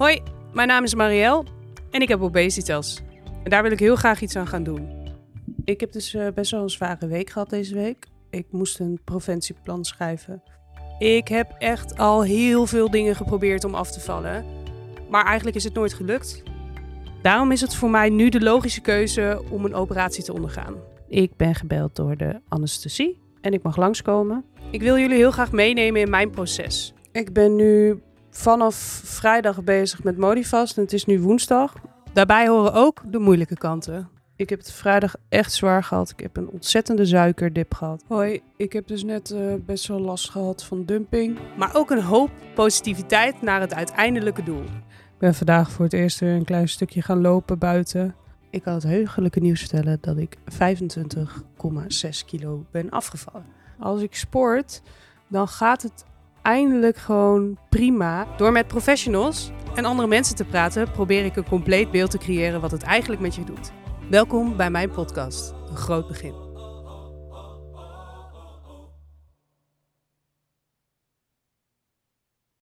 Hoi, mijn naam is Marielle en ik heb obesitas. En daar wil ik heel graag iets aan gaan doen. Ik heb dus eh, best wel een zware week gehad deze week. Ik moest een preventieplan schrijven. Ik heb echt al heel veel dingen geprobeerd om af te vallen. Maar eigenlijk is het nooit gelukt. Daarom is het voor mij nu de logische keuze om een operatie te ondergaan. Ik ben gebeld door de anesthesie en ik mag langskomen. Ik wil jullie heel graag meenemen in mijn proces. Ik ben nu vanaf vrijdag bezig met Modifast en het is nu woensdag. Daarbij horen ook de moeilijke kanten. Ik heb het vrijdag echt zwaar gehad. Ik heb een ontzettende suikerdip gehad. Hoi, ik heb dus net eh, best wel last gehad van dumping. Maar ook een hoop positiviteit naar het uiteindelijke doel. Ik ben vandaag voor het eerst weer een klein stukje gaan lopen buiten. Ik kan het heugelijke nieuws vertellen dat ik 25,6 kilo ben afgevallen. Als ik sport, dan gaat het eindelijk gewoon prima. Door met professionals en andere mensen te praten, probeer ik een compleet beeld te creëren wat het eigenlijk met je doet. Welkom bij mijn podcast, Een Groot Begin.